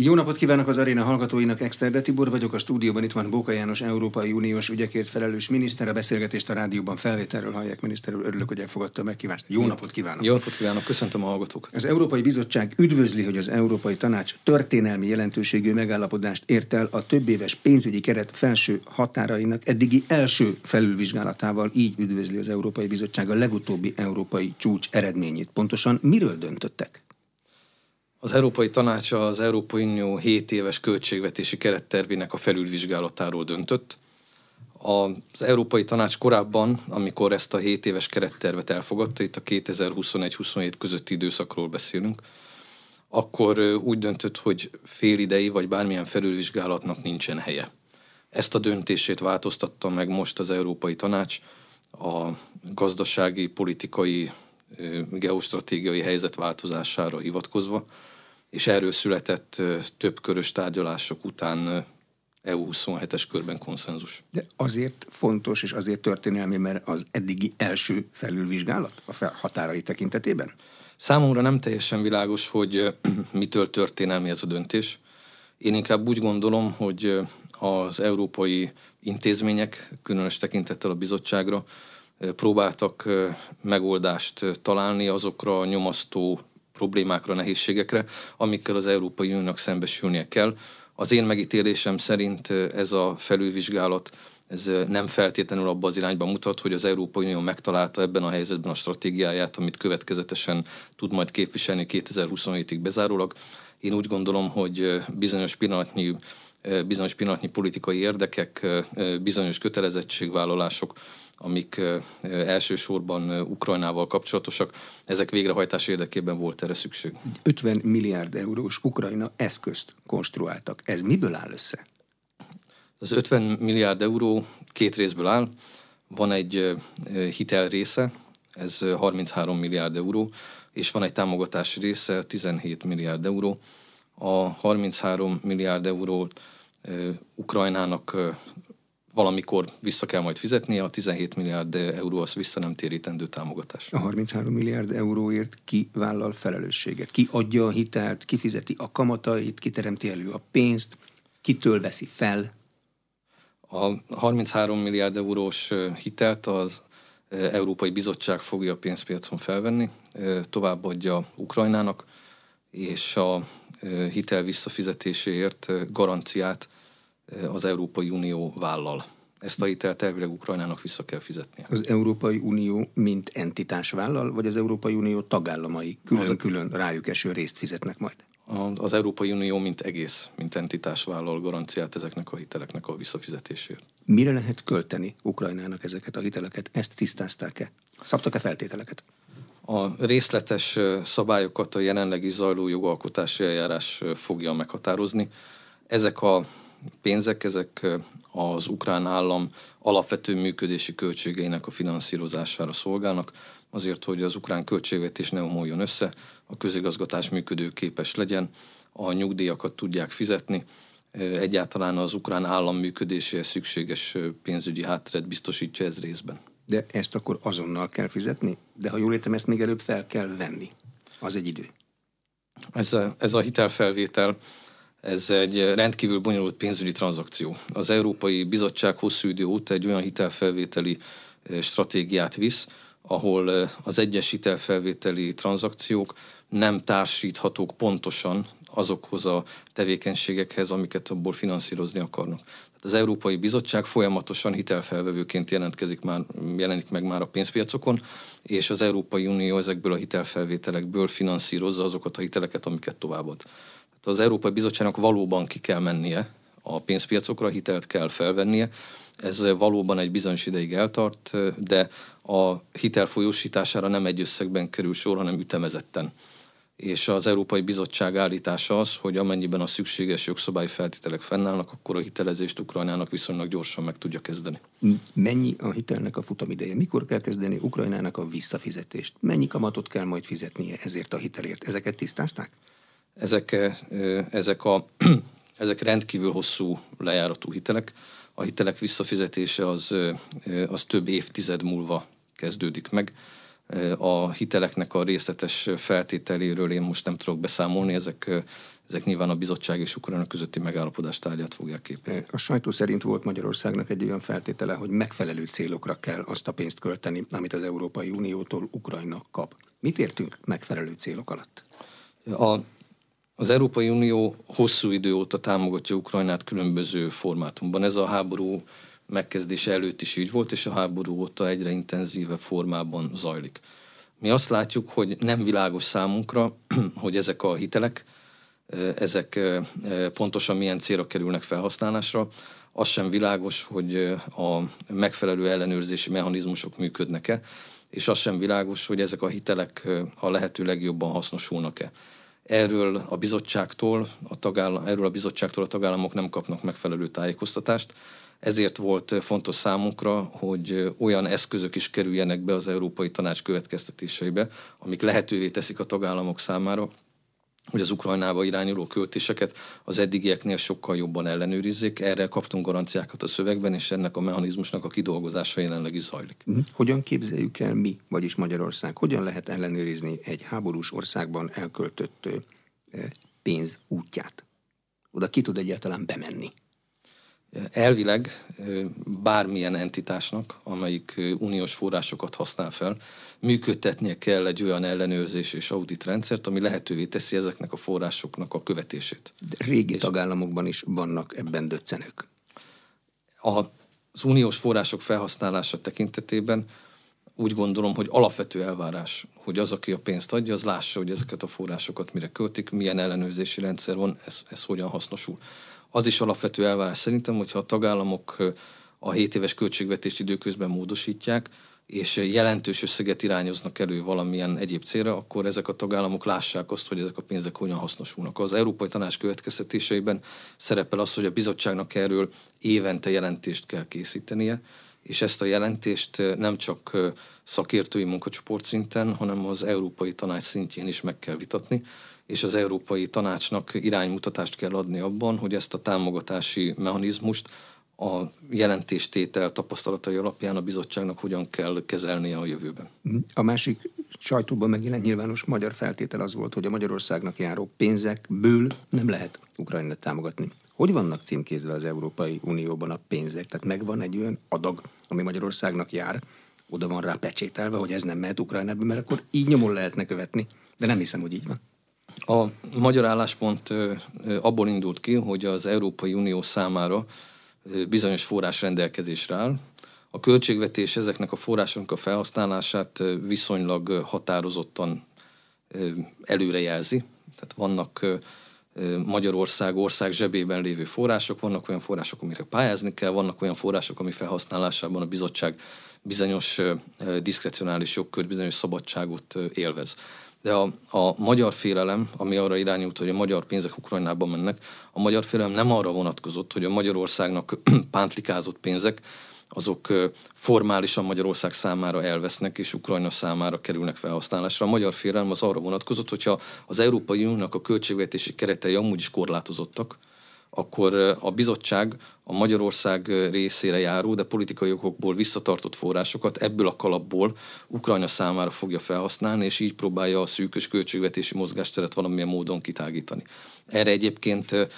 Jó napot kívánok az aréna hallgatóinak, Exterde Tibor vagyok, a stúdióban itt van Bóka János, Európai Uniós ügyekért felelős miniszter, a beszélgetést a rádióban felvételről hallják, miniszter úr, örülök, hogy elfogadta a megkívást. Jó napot kívánok! Jó napot kívánok, köszöntöm a hallgatók! Az Európai Bizottság üdvözli, hogy az Európai Tanács történelmi jelentőségű megállapodást ért el a több éves pénzügyi keret felső határainak eddigi első felülvizsgálatával, így üdvözli az Európai Bizottság a legutóbbi európai csúcs eredményét. Pontosan miről döntöttek? Az Európai Tanács az Európai Unió 7 éves költségvetési kerettervének a felülvizsgálatáról döntött. Az Európai Tanács korábban, amikor ezt a 7 éves kerettervet elfogadta, itt a 2021-27 közötti időszakról beszélünk, akkor úgy döntött, hogy félidei vagy bármilyen felülvizsgálatnak nincsen helye. Ezt a döntését változtatta meg most az Európai Tanács a gazdasági, politikai, geostratégiai helyzet változására hivatkozva, és erről született több körös tárgyalások után EU27-es körben konszenzus. De azért fontos és azért történelmi, mert az eddigi első felülvizsgálat a határai tekintetében? Számomra nem teljesen világos, hogy mitől történelmi ez a döntés. Én inkább úgy gondolom, hogy az európai intézmények, különös tekintettel a bizottságra, próbáltak megoldást találni azokra a nyomasztó problémákra, nehézségekre, amikkel az Európai Uniónak szembesülnie kell. Az én megítélésem szerint ez a felülvizsgálat ez nem feltétlenül abba az irányba mutat, hogy az Európai Unió megtalálta ebben a helyzetben a stratégiáját, amit következetesen tud majd képviselni 2027-ig bezárólag. Én úgy gondolom, hogy bizonyos pillanatnyi bizonyos pillanatnyi politikai érdekek, bizonyos kötelezettségvállalások amik elsősorban Ukrajnával kapcsolatosak, ezek végrehajtás érdekében volt erre szükség. 50 milliárd eurós Ukrajna eszközt konstruáltak. Ez miből áll össze? Az 50 milliárd euró két részből áll. Van egy hitel része, ez 33 milliárd euró, és van egy támogatási része, 17 milliárd euró. A 33 milliárd euró Ukrajnának valamikor vissza kell majd fizetnie, a 17 milliárd euró az vissza nem térítendő támogatás. A 33 milliárd euróért ki vállal felelősséget? Ki adja a hitelt, ki fizeti a kamatait, ki teremti elő a pénzt, kitől veszi fel? A 33 milliárd eurós hitelt az Európai Bizottság fogja a pénzpiacon felvenni, továbbadja Ukrajnának, és a hitel visszafizetéséért garanciát az Európai Unió vállal. Ezt a hitelt elvileg Ukrajnának vissza kell fizetnie. Az Európai Unió mint entitás vállal, vagy az Európai Unió tagállamai külön-külön rájuk eső részt fizetnek majd? Az Európai Unió mint egész, mint entitás vállal garanciát ezeknek a hiteleknek a visszafizetésért. Mire lehet költeni Ukrajnának ezeket a hiteleket? Ezt tisztázták-e? Szabtak-e feltételeket? A részletes szabályokat a jelenlegi zajló jogalkotási eljárás fogja meghatározni. Ezek a pénzek, ezek az ukrán állam alapvető működési költségeinek a finanszírozására szolgálnak, azért, hogy az ukrán költségvetés ne omoljon össze, a közigazgatás működőképes legyen, a nyugdíjakat tudják fizetni, egyáltalán az ukrán állam működéséhez szükséges pénzügyi hátteret biztosítja ez részben. De ezt akkor azonnal kell fizetni? De ha jól értem, ezt még előbb fel kell venni. Az egy idő. Ez a, ez a hitelfelvétel ez egy rendkívül bonyolult pénzügyi tranzakció. Az Európai Bizottság hosszú idő óta egy olyan hitelfelvételi stratégiát visz, ahol az egyes hitelfelvételi tranzakciók nem társíthatók pontosan azokhoz a tevékenységekhez, amiket abból finanszírozni akarnak. Tehát az Európai Bizottság folyamatosan hitelfelvevőként jelentkezik már, jelenik meg már a pénzpiacokon, és az Európai Unió ezekből a hitelfelvételekből finanszírozza azokat a hiteleket, amiket továbbad. Tehát az Európai Bizottságnak valóban ki kell mennie a pénzpiacokra, hitelt kell felvennie. Ez valóban egy bizonyos ideig eltart, de a hitel folyósítására nem egy összegben kerül sor, hanem ütemezetten. És az Európai Bizottság állítása az, hogy amennyiben a szükséges jogszabályi feltételek fennállnak, akkor a hitelezést Ukrajnának viszonylag gyorsan meg tudja kezdeni. Mennyi a hitelnek a futamideje? Mikor kell kezdeni Ukrajnának a visszafizetést? Mennyi kamatot kell majd fizetnie ezért a hitelért? Ezeket tisztázták? Ezek, ezek, a, ezek rendkívül hosszú lejáratú hitelek. A hitelek visszafizetése az, az több évtized múlva kezdődik meg. A hiteleknek a részletes feltételéről én most nem tudok beszámolni, ezek ezek nyilván a bizottság és Ukrajna közötti megállapodás tárgyát fogják képezni. A sajtó szerint volt Magyarországnak egy olyan feltétele, hogy megfelelő célokra kell azt a pénzt költeni, amit az Európai Uniótól Ukrajna kap. Mit értünk megfelelő célok alatt? A, az Európai Unió hosszú idő óta támogatja Ukrajnát különböző formátumban. Ez a háború megkezdése előtt is így volt, és a háború óta egyre intenzívebb formában zajlik. Mi azt látjuk, hogy nem világos számunkra, hogy ezek a hitelek, ezek pontosan milyen célra kerülnek felhasználásra. Az sem világos, hogy a megfelelő ellenőrzési mechanizmusok működnek-e, és az sem világos, hogy ezek a hitelek a lehető legjobban hasznosulnak-e. Erről a bizottságtól a, tagállam, erről a bizottságtól a tagállamok nem kapnak megfelelő tájékoztatást, ezért volt fontos számunkra, hogy olyan eszközök is kerüljenek be az Európai Tanács következtetéseibe, amik lehetővé teszik a tagállamok számára, hogy az Ukrajnába irányuló költéseket az eddigieknél sokkal jobban ellenőrizzék. Erre kaptunk garanciákat a szövegben, és ennek a mechanizmusnak a kidolgozása jelenleg is zajlik. Mhm. Hogyan képzeljük el mi, vagyis Magyarország, hogyan lehet ellenőrizni egy háborús országban elköltött pénz útját? Oda ki tud egyáltalán bemenni? Elvileg bármilyen entitásnak, amelyik uniós forrásokat használ fel, működtetnie kell egy olyan ellenőrzés és audit rendszert, ami lehetővé teszi ezeknek a forrásoknak a követését. De régi és tagállamokban is vannak ebben döccenők. Az uniós források felhasználása tekintetében úgy gondolom, hogy alapvető elvárás, hogy az, aki a pénzt adja, az lássa, hogy ezeket a forrásokat mire költik, milyen ellenőrzési rendszer van, ez, ez hogyan hasznosul. Az is alapvető elvárás szerintem, hogyha a tagállamok a 7 éves költségvetést időközben módosítják, és jelentős összeget irányoznak elő valamilyen egyéb célra, akkor ezek a tagállamok lássák azt, hogy ezek a pénzek hogyan hasznosulnak. Az Európai Tanács következtetéseiben szerepel az, hogy a bizottságnak erről évente jelentést kell készítenie, és ezt a jelentést nem csak szakértői munkacsoport szinten, hanem az Európai Tanács szintjén is meg kell vitatni, és az Európai Tanácsnak iránymutatást kell adni abban, hogy ezt a támogatási mechanizmust a jelentéstétel tapasztalatai alapján a bizottságnak hogyan kell kezelnie a jövőben. A másik sajtóban megjelent nyilvános magyar feltétel az volt, hogy a Magyarországnak járó pénzekből nem lehet Ukrajnát támogatni. Hogy vannak címkézve az Európai Unióban a pénzek? Tehát megvan egy olyan adag, ami Magyarországnak jár, oda van rá pecsételve, hogy ez nem mehet Ukrajnába, mert akkor így nyomon lehetne követni. De nem hiszem, hogy így van. A magyar álláspont abból indult ki, hogy az Európai Unió számára bizonyos forrás rendelkezésre áll. A költségvetés ezeknek a forrásoknak a felhasználását viszonylag határozottan előrejelzi. Tehát vannak Magyarország ország zsebében lévő források, vannak olyan források, amire pályázni kell, vannak olyan források, ami felhasználásában a bizottság bizonyos diszkrecionális jogkört, bizonyos szabadságot élvez. De a, a magyar félelem, ami arra irányult, hogy a magyar pénzek Ukrajnába mennek, a magyar félelem nem arra vonatkozott, hogy a Magyarországnak pántlikázott pénzek, azok formálisan Magyarország számára elvesznek, és Ukrajna számára kerülnek felhasználásra. A magyar félelem az arra vonatkozott, hogyha az Európai Uniónak a költségvetési keretei amúgy is korlátozottak, akkor a bizottság a Magyarország részére járó, de politikai okokból visszatartott forrásokat ebből a kalapból Ukrajna számára fogja felhasználni, és így próbálja a szűkös költségvetési mozgásteret valamilyen módon kitágítani. Erre egyébként,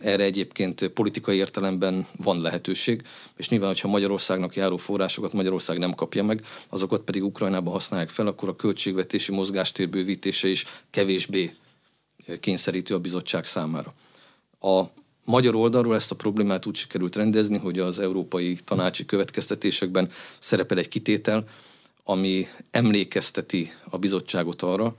erre egyébként politikai értelemben van lehetőség, és nyilván, hogyha Magyarországnak járó forrásokat Magyarország nem kapja meg, azokat pedig Ukrajnába használják fel, akkor a költségvetési mozgástér bővítése is kevésbé kényszerítő a bizottság számára. A magyar oldalról ezt a problémát úgy sikerült rendezni, hogy az európai tanácsi következtetésekben szerepel egy kitétel, ami emlékezteti a bizottságot arra,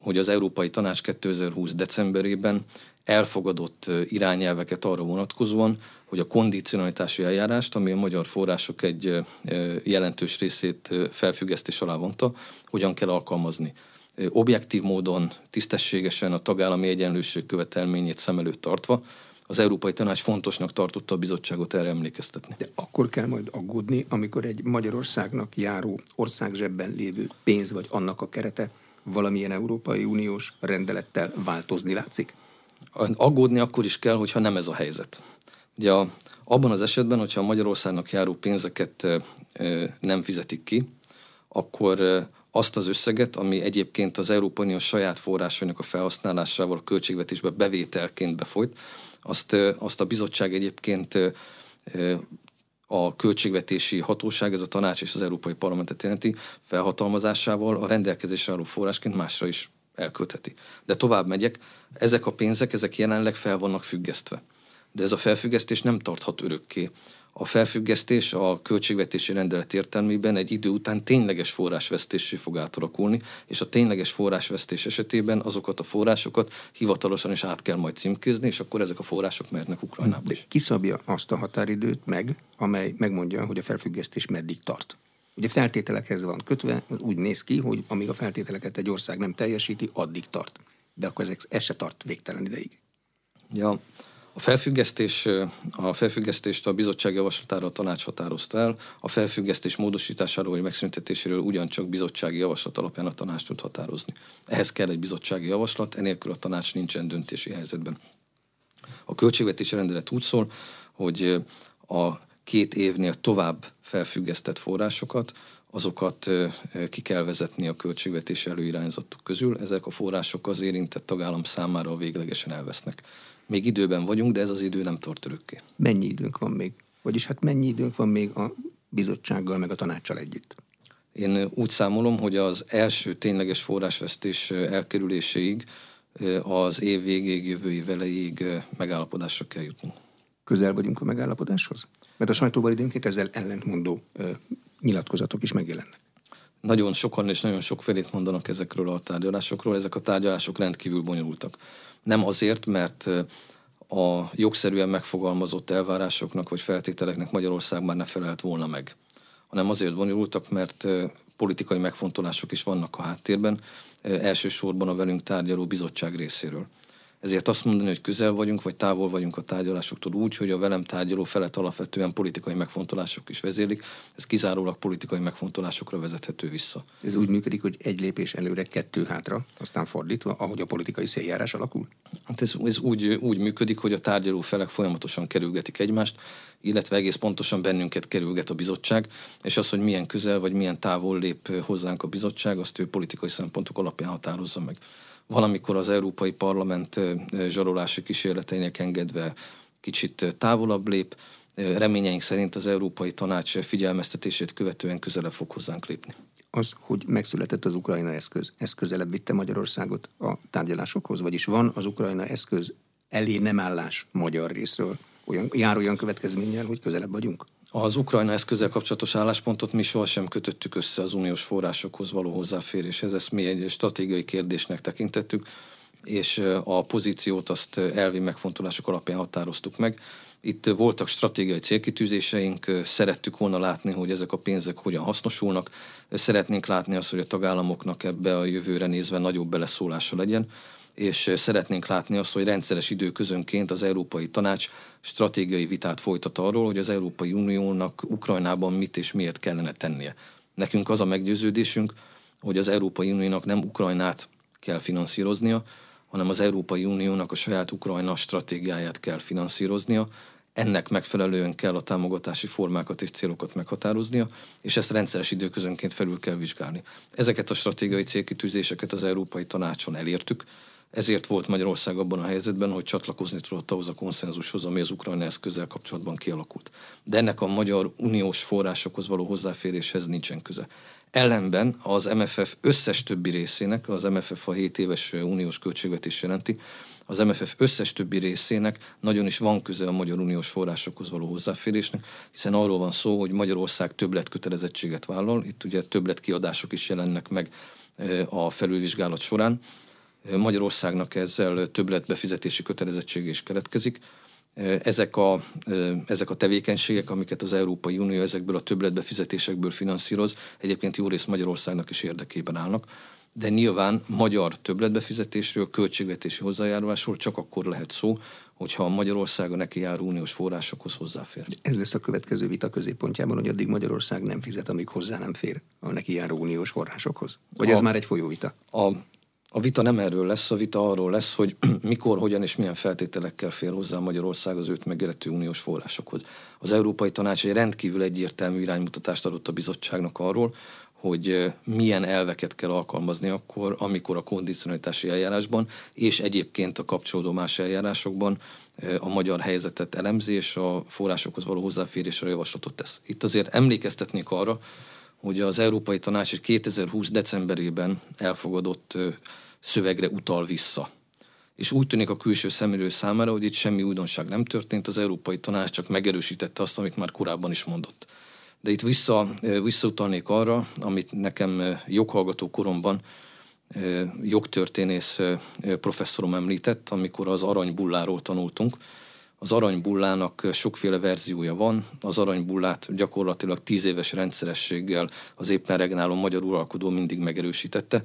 hogy az Európai Tanács 2020. decemberében elfogadott irányelveket arra vonatkozóan, hogy a kondicionalitási eljárást, ami a magyar források egy jelentős részét felfüggesztés alá vonta, hogyan kell alkalmazni. Objektív módon, tisztességesen a tagállami egyenlőség követelményét szem előtt tartva, az Európai Tanács fontosnak tartotta a bizottságot erre emlékeztetni. De akkor kell majd aggódni, amikor egy Magyarországnak járó országzsebben lévő pénz vagy annak a kerete valamilyen Európai Uniós rendelettel változni látszik? Aggódni akkor is kell, hogyha nem ez a helyzet. Ugye a, abban az esetben, hogyha a Magyarországnak járó pénzeket nem fizetik ki, akkor azt az összeget, ami egyébként az Európai Unió saját forrásainak a felhasználásával a költségvetésbe bevételként befolyt, azt, azt a bizottság egyébként a költségvetési hatóság, ez a tanács és az Európai Parlamentet jelenti felhatalmazásával a rendelkezésre álló forrásként másra is elköltheti. De tovább megyek, ezek a pénzek, ezek jelenleg fel vannak függesztve. De ez a felfüggesztés nem tarthat örökké. A felfüggesztés a költségvetési rendelet értelmében egy idő után tényleges forrásvesztésé fog átalakulni, és a tényleges forrásvesztés esetében azokat a forrásokat hivatalosan is át kell majd címkézni, és akkor ezek a források mehetnek Ukrajnába is. Kiszabja azt a határidőt meg, amely megmondja, hogy a felfüggesztés meddig tart. Ugye feltételekhez van kötve, úgy néz ki, hogy amíg a feltételeket egy ország nem teljesíti, addig tart. De akkor ez, ez se tart végtelen ideig. Ja, a felfüggesztés, a felfüggesztést a bizottság javaslatára a tanács határozta el, a felfüggesztés módosításáról vagy megszüntetéséről ugyancsak bizottsági javaslat alapján a tanács tud határozni. Ehhez kell egy bizottsági javaslat, enélkül a tanács nincsen döntési helyzetben. A költségvetési rendelet úgy szól, hogy a két évnél tovább felfüggesztett forrásokat, azokat ki kell vezetni a költségvetési előirányzatok közül. Ezek a források az érintett tagállam számára véglegesen elvesznek. Még időben vagyunk, de ez az idő nem tart örökké. Mennyi időnk van még? Vagyis hát mennyi időnk van még a bizottsággal, meg a tanácssal együtt? Én úgy számolom, hogy az első tényleges forrásvesztés elkerüléséig az év végéig, jövő év elejéig megállapodásra kell jutnunk. Közel vagyunk a megállapodáshoz? Mert a sajtóban időnként ezzel ellentmondó nyilatkozatok is megjelennek. Nagyon sokan és nagyon sok felét mondanak ezekről a tárgyalásokról. Ezek a tárgyalások rendkívül bonyolultak. Nem azért, mert a jogszerűen megfogalmazott elvárásoknak vagy feltételeknek Magyarország már ne felelt volna meg, hanem azért bonyolultak, mert politikai megfontolások is vannak a háttérben, elsősorban a velünk tárgyaló bizottság részéről. Ezért azt mondani, hogy közel vagyunk, vagy távol vagyunk a tárgyalásoktól úgy, hogy a velem tárgyaló felet alapvetően politikai megfontolások is vezérlik, ez kizárólag politikai megfontolásokra vezethető vissza. Ez úgy működik, hogy egy lépés előre, kettő hátra, aztán fordítva, ahogy a politikai széljárás alakul? Hát ez, ez úgy, úgy működik, hogy a tárgyaló felek folyamatosan kerülgetik egymást, illetve egész pontosan bennünket kerülget a bizottság, és az, hogy milyen közel vagy milyen távol lép hozzánk a bizottság, azt ő politikai szempontok alapján határozza meg valamikor az Európai Parlament zsarolási kísérleteinek engedve kicsit távolabb lép, reményeink szerint az Európai Tanács figyelmeztetését követően közelebb fog hozzánk lépni. Az, hogy megszületett az Ukrajna eszköz, ez közelebb vitte Magyarországot a tárgyalásokhoz, vagyis van az Ukrajna eszköz elé nem állás magyar részről, olyan, jár olyan következménnyel, hogy közelebb vagyunk? Az Ukrajna eszközzel kapcsolatos álláspontot mi sohasem kötöttük össze az uniós forrásokhoz való hozzáféréshez, ezt mi egy stratégiai kérdésnek tekintettük, és a pozíciót azt elvi megfontolások alapján határoztuk meg. Itt voltak stratégiai célkitűzéseink, szerettük volna látni, hogy ezek a pénzek hogyan hasznosulnak, szeretnénk látni azt, hogy a tagállamoknak ebbe a jövőre nézve nagyobb beleszólása legyen és szeretnénk látni azt, hogy rendszeres időközönként az Európai Tanács stratégiai vitát folytat arról, hogy az Európai Uniónak Ukrajnában mit és miért kellene tennie. Nekünk az a meggyőződésünk, hogy az Európai Uniónak nem Ukrajnát kell finanszíroznia, hanem az Európai Uniónak a saját Ukrajna stratégiáját kell finanszíroznia, ennek megfelelően kell a támogatási formákat és célokat meghatároznia, és ezt rendszeres időközönként felül kell vizsgálni. Ezeket a stratégiai célkitűzéseket az Európai Tanácson elértük, ezért volt Magyarország abban a helyzetben, hogy csatlakozni tudott ahhoz a konszenzushoz, ami az ukrajna eszközzel kapcsolatban kialakult. De ennek a magyar uniós forrásokhoz való hozzáféréshez nincsen köze. Ellenben az MFF összes többi részének, az MFF a 7 éves uniós költségvetés jelenti, az MFF összes többi részének nagyon is van köze a magyar uniós forrásokhoz való hozzáférésnek, hiszen arról van szó, hogy Magyarország többletkötelezettséget vállal, itt ugye többletkiadások is jelennek meg a felülvizsgálat során, Magyarországnak ezzel többletbefizetési kötelezettség is keletkezik. Ezek a, ezek a tevékenységek, amiket az Európai Unió ezekből a többletbefizetésekből finanszíroz, egyébként jó rész Magyarországnak is érdekében állnak, de nyilván magyar többletbefizetésről, költségvetési hozzájárulásról csak akkor lehet szó, hogyha Magyarország a neki járó uniós forrásokhoz hozzáfér. Ez lesz a következő vita középpontjában, hogy addig Magyarország nem fizet, amíg hozzá nem fér a neki járó uniós forrásokhoz? Vagy a, ez már egy folyóvita? A a vita nem erről lesz, a vita arról lesz, hogy mikor, hogyan és milyen feltételekkel fér hozzá Magyarország az őt megélető uniós forrásokhoz. Az Európai Tanács egy rendkívül egyértelmű iránymutatást adott a bizottságnak arról, hogy milyen elveket kell alkalmazni akkor, amikor a kondicionalitási eljárásban és egyébként a kapcsolódó más eljárásokban a magyar helyzetet elemzi és a forrásokhoz való hozzáférésre javaslatot tesz. Itt azért emlékeztetnék arra, hogy az Európai Tanács 2020. decemberében elfogadott szövegre utal vissza. És úgy tűnik a külső szemlélő számára, hogy itt semmi újdonság nem történt, az Európai Tanács csak megerősítette azt, amit már korábban is mondott. De itt vissza, visszautalnék arra, amit nekem joghallgató koromban jogtörténész professzorom említett, amikor az aranybulláról tanultunk. Az aranybullának sokféle verziója van. Az aranybullát gyakorlatilag tíz éves rendszerességgel az éppen regnáló magyar uralkodó mindig megerősítette,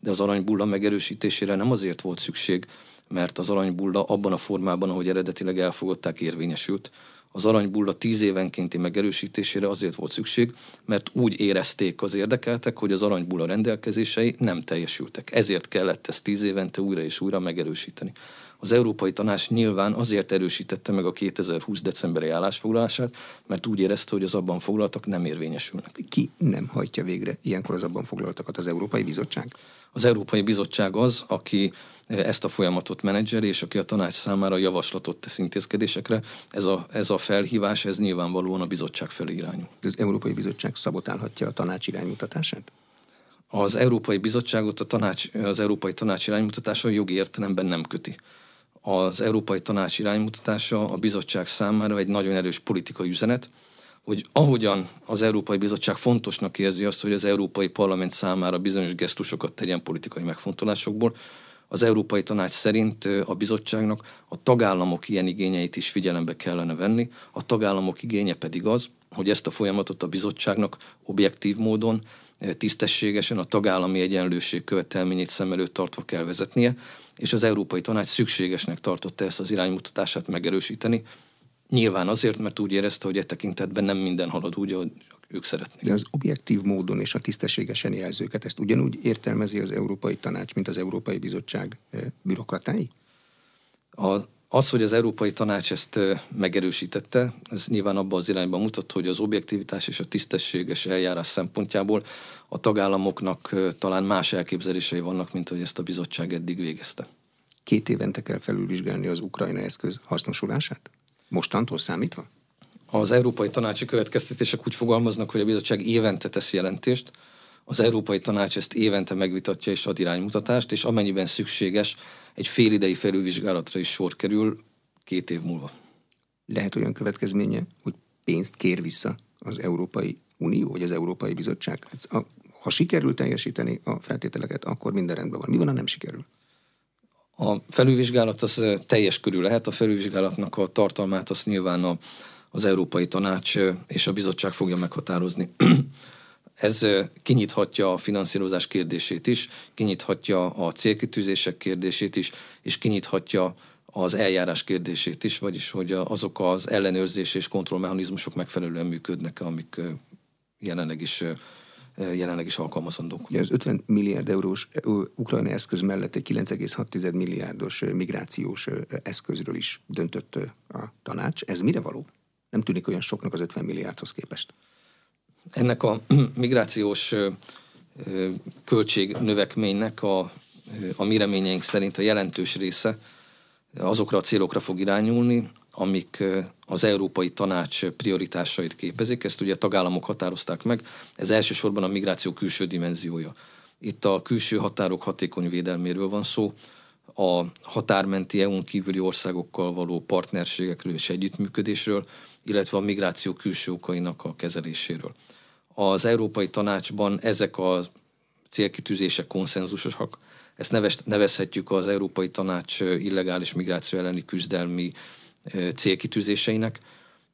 de az aranybulla megerősítésére nem azért volt szükség, mert az aranybulla abban a formában, ahogy eredetileg elfogadták, érvényesült, az aranybulla tíz évenkénti megerősítésére azért volt szükség, mert úgy érezték az érdekeltek, hogy az aranybulla rendelkezései nem teljesültek. Ezért kellett ezt tíz évente újra és újra megerősíteni. Az Európai Tanács nyilván azért erősítette meg a 2020. decemberi állásfoglalását, mert úgy érezte, hogy az abban foglaltak nem érvényesülnek. Ki nem hajtja végre ilyenkor az abban foglaltakat? Az Európai Bizottság? Az Európai Bizottság az, aki ezt a folyamatot menedzseri, és aki a tanács számára javaslatot tesz intézkedésekre. Ez a, ez a felhívás, ez nyilvánvalóan a bizottság felé irányul. Az Európai Bizottság szabotálhatja a tanács iránymutatását? Az Európai Bizottságot a tanács, az Európai Tanács iránymutatása jogi értelemben nem köti. Az Európai Tanács iránymutatása a bizottság számára egy nagyon erős politikai üzenet, hogy ahogyan az Európai Bizottság fontosnak érzi azt, hogy az Európai Parlament számára bizonyos gesztusokat tegyen politikai megfontolásokból, az Európai Tanács szerint a bizottságnak a tagállamok ilyen igényeit is figyelembe kellene venni. A tagállamok igénye pedig az, hogy ezt a folyamatot a bizottságnak objektív módon, tisztességesen a tagállami egyenlőség követelményét szem előtt tartva kell vezetnie, és az Európai Tanács szükségesnek tartotta ezt az iránymutatását megerősíteni, Nyilván azért, mert úgy érezte, hogy e tekintetben nem minden halad úgy, ahogy ők szeretnék. De az objektív módon és a tisztességesen jelzőket, ezt ugyanúgy értelmezi az Európai Tanács, mint az Európai Bizottság eh, bürokratái? A, az, hogy az Európai Tanács ezt megerősítette, ez nyilván abban az irányban mutat, hogy az objektivitás és a tisztességes eljárás szempontjából a tagállamoknak talán más elképzelései vannak, mint hogy ezt a bizottság eddig végezte. Két évente kell felülvizsgálni az ukrajna eszköz hasznosulását? Mostantól számítva? Az Európai Tanácsi következtetések úgy fogalmaznak, hogy a bizottság évente tesz jelentést, az Európai Tanács ezt évente megvitatja és ad iránymutatást, és amennyiben szükséges, egy félidei felülvizsgálatra is sor kerül két év múlva. Lehet olyan következménye, hogy pénzt kér vissza az Európai Unió, vagy az Európai Bizottság? Ha sikerül teljesíteni a feltételeket, akkor minden rendben van. Mi van, ha nem sikerül? A felülvizsgálat az teljes körül lehet, a felülvizsgálatnak a tartalmát azt nyilván a, az Európai Tanács és a bizottság fogja meghatározni. Ez kinyithatja a finanszírozás kérdését is, kinyithatja a célkitűzések kérdését is, és kinyithatja az eljárás kérdését is, vagyis hogy azok az ellenőrzés és kontrollmechanizmusok megfelelően működnek, amik jelenleg is jelenleg is alkalmazandók. Az 50 milliárd eurós ukrajna eszköz mellett egy 9,6 milliárdos migrációs eszközről is döntött a tanács. Ez mire való? Nem tűnik olyan soknak az 50 milliárdhoz képest. Ennek a migrációs költségnövekménynek a, a mi reményeink szerint a jelentős része azokra a célokra fog irányulni, amik az Európai Tanács prioritásait képezik. Ezt ugye a tagállamok határozták meg. Ez elsősorban a migráció külső dimenziója. Itt a külső határok hatékony védelméről van szó, a határmenti EU-n kívüli országokkal való partnerségekről és együttműködésről, illetve a migráció külső okainak a kezeléséről. Az Európai Tanácsban ezek a célkitűzések konszenzusosak. Ezt nevezhetjük az Európai Tanács illegális migráció elleni küzdelmi célkitűzéseinek,